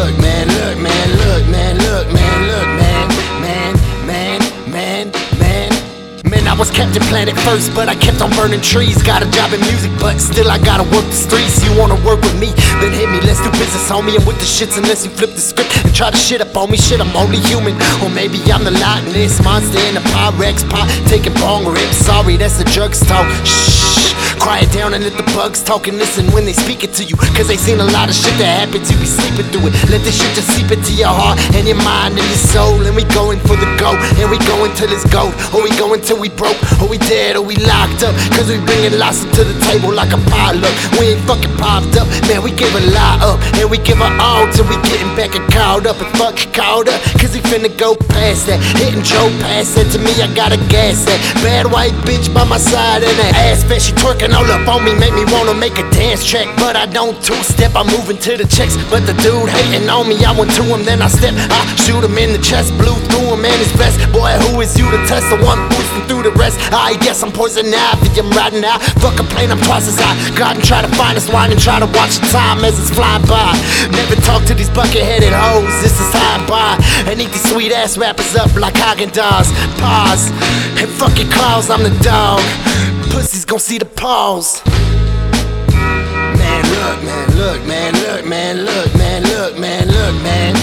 look, man, look, man, look, man, look, man, look, man, man, man, man, man. Man, I was Captain Planet first, but I kept on burning trees. Got a job in music, but still I gotta work the streets. You wanna work with me? Then hit me, let's do business, homie. I'm with the shits unless you flip the script and try to shit up on me. Shit, I'm only human. Or maybe I'm the lightness monster in a Pyrex pot, taking bong rips. Sorry, that's a jerk's talk. Shh. Quiet down and let the bugs talk and listen when they speak it to you. Cause they seen a lot of shit that happens, you be sleeping through it. Let this shit just seep into your heart and your mind and your soul. And we going for the go, and we going till it's gold. Or we going till we broke, or we dead, or we locked up. Cause we bringing lots to the table like a potluck. We ain't fucking popped up, man, we give a lot up. And we give our all till we getting back and caught up and fuck caught up. Cause we finna go past that. Hitting Joe past that to me, I gotta gas that. Bad white bitch by my side and that ass fat, she twerking all up on me, make me wanna make a dance track. But I don't two step, I'm moving to the checks. But the dude hating on me, I went to him, then I step. I shoot him in the chest, blew through him and his vest. Boy, who is you to test the one boosting through the rest? I guess I'm poison ivy, I'm riding out. Fuck a plane, I'm as high. God and try to find us wine and try to watch the time as it's flying by. Never talk to these bucket headed hoes, this is high by. And eat these sweet ass rappers up like Häagen-Dazs. Pause, and fucking claws, I'm the dog pussies gon' see the paws. Man, look, man, look, man, look, man, look, man, look, man, look, man.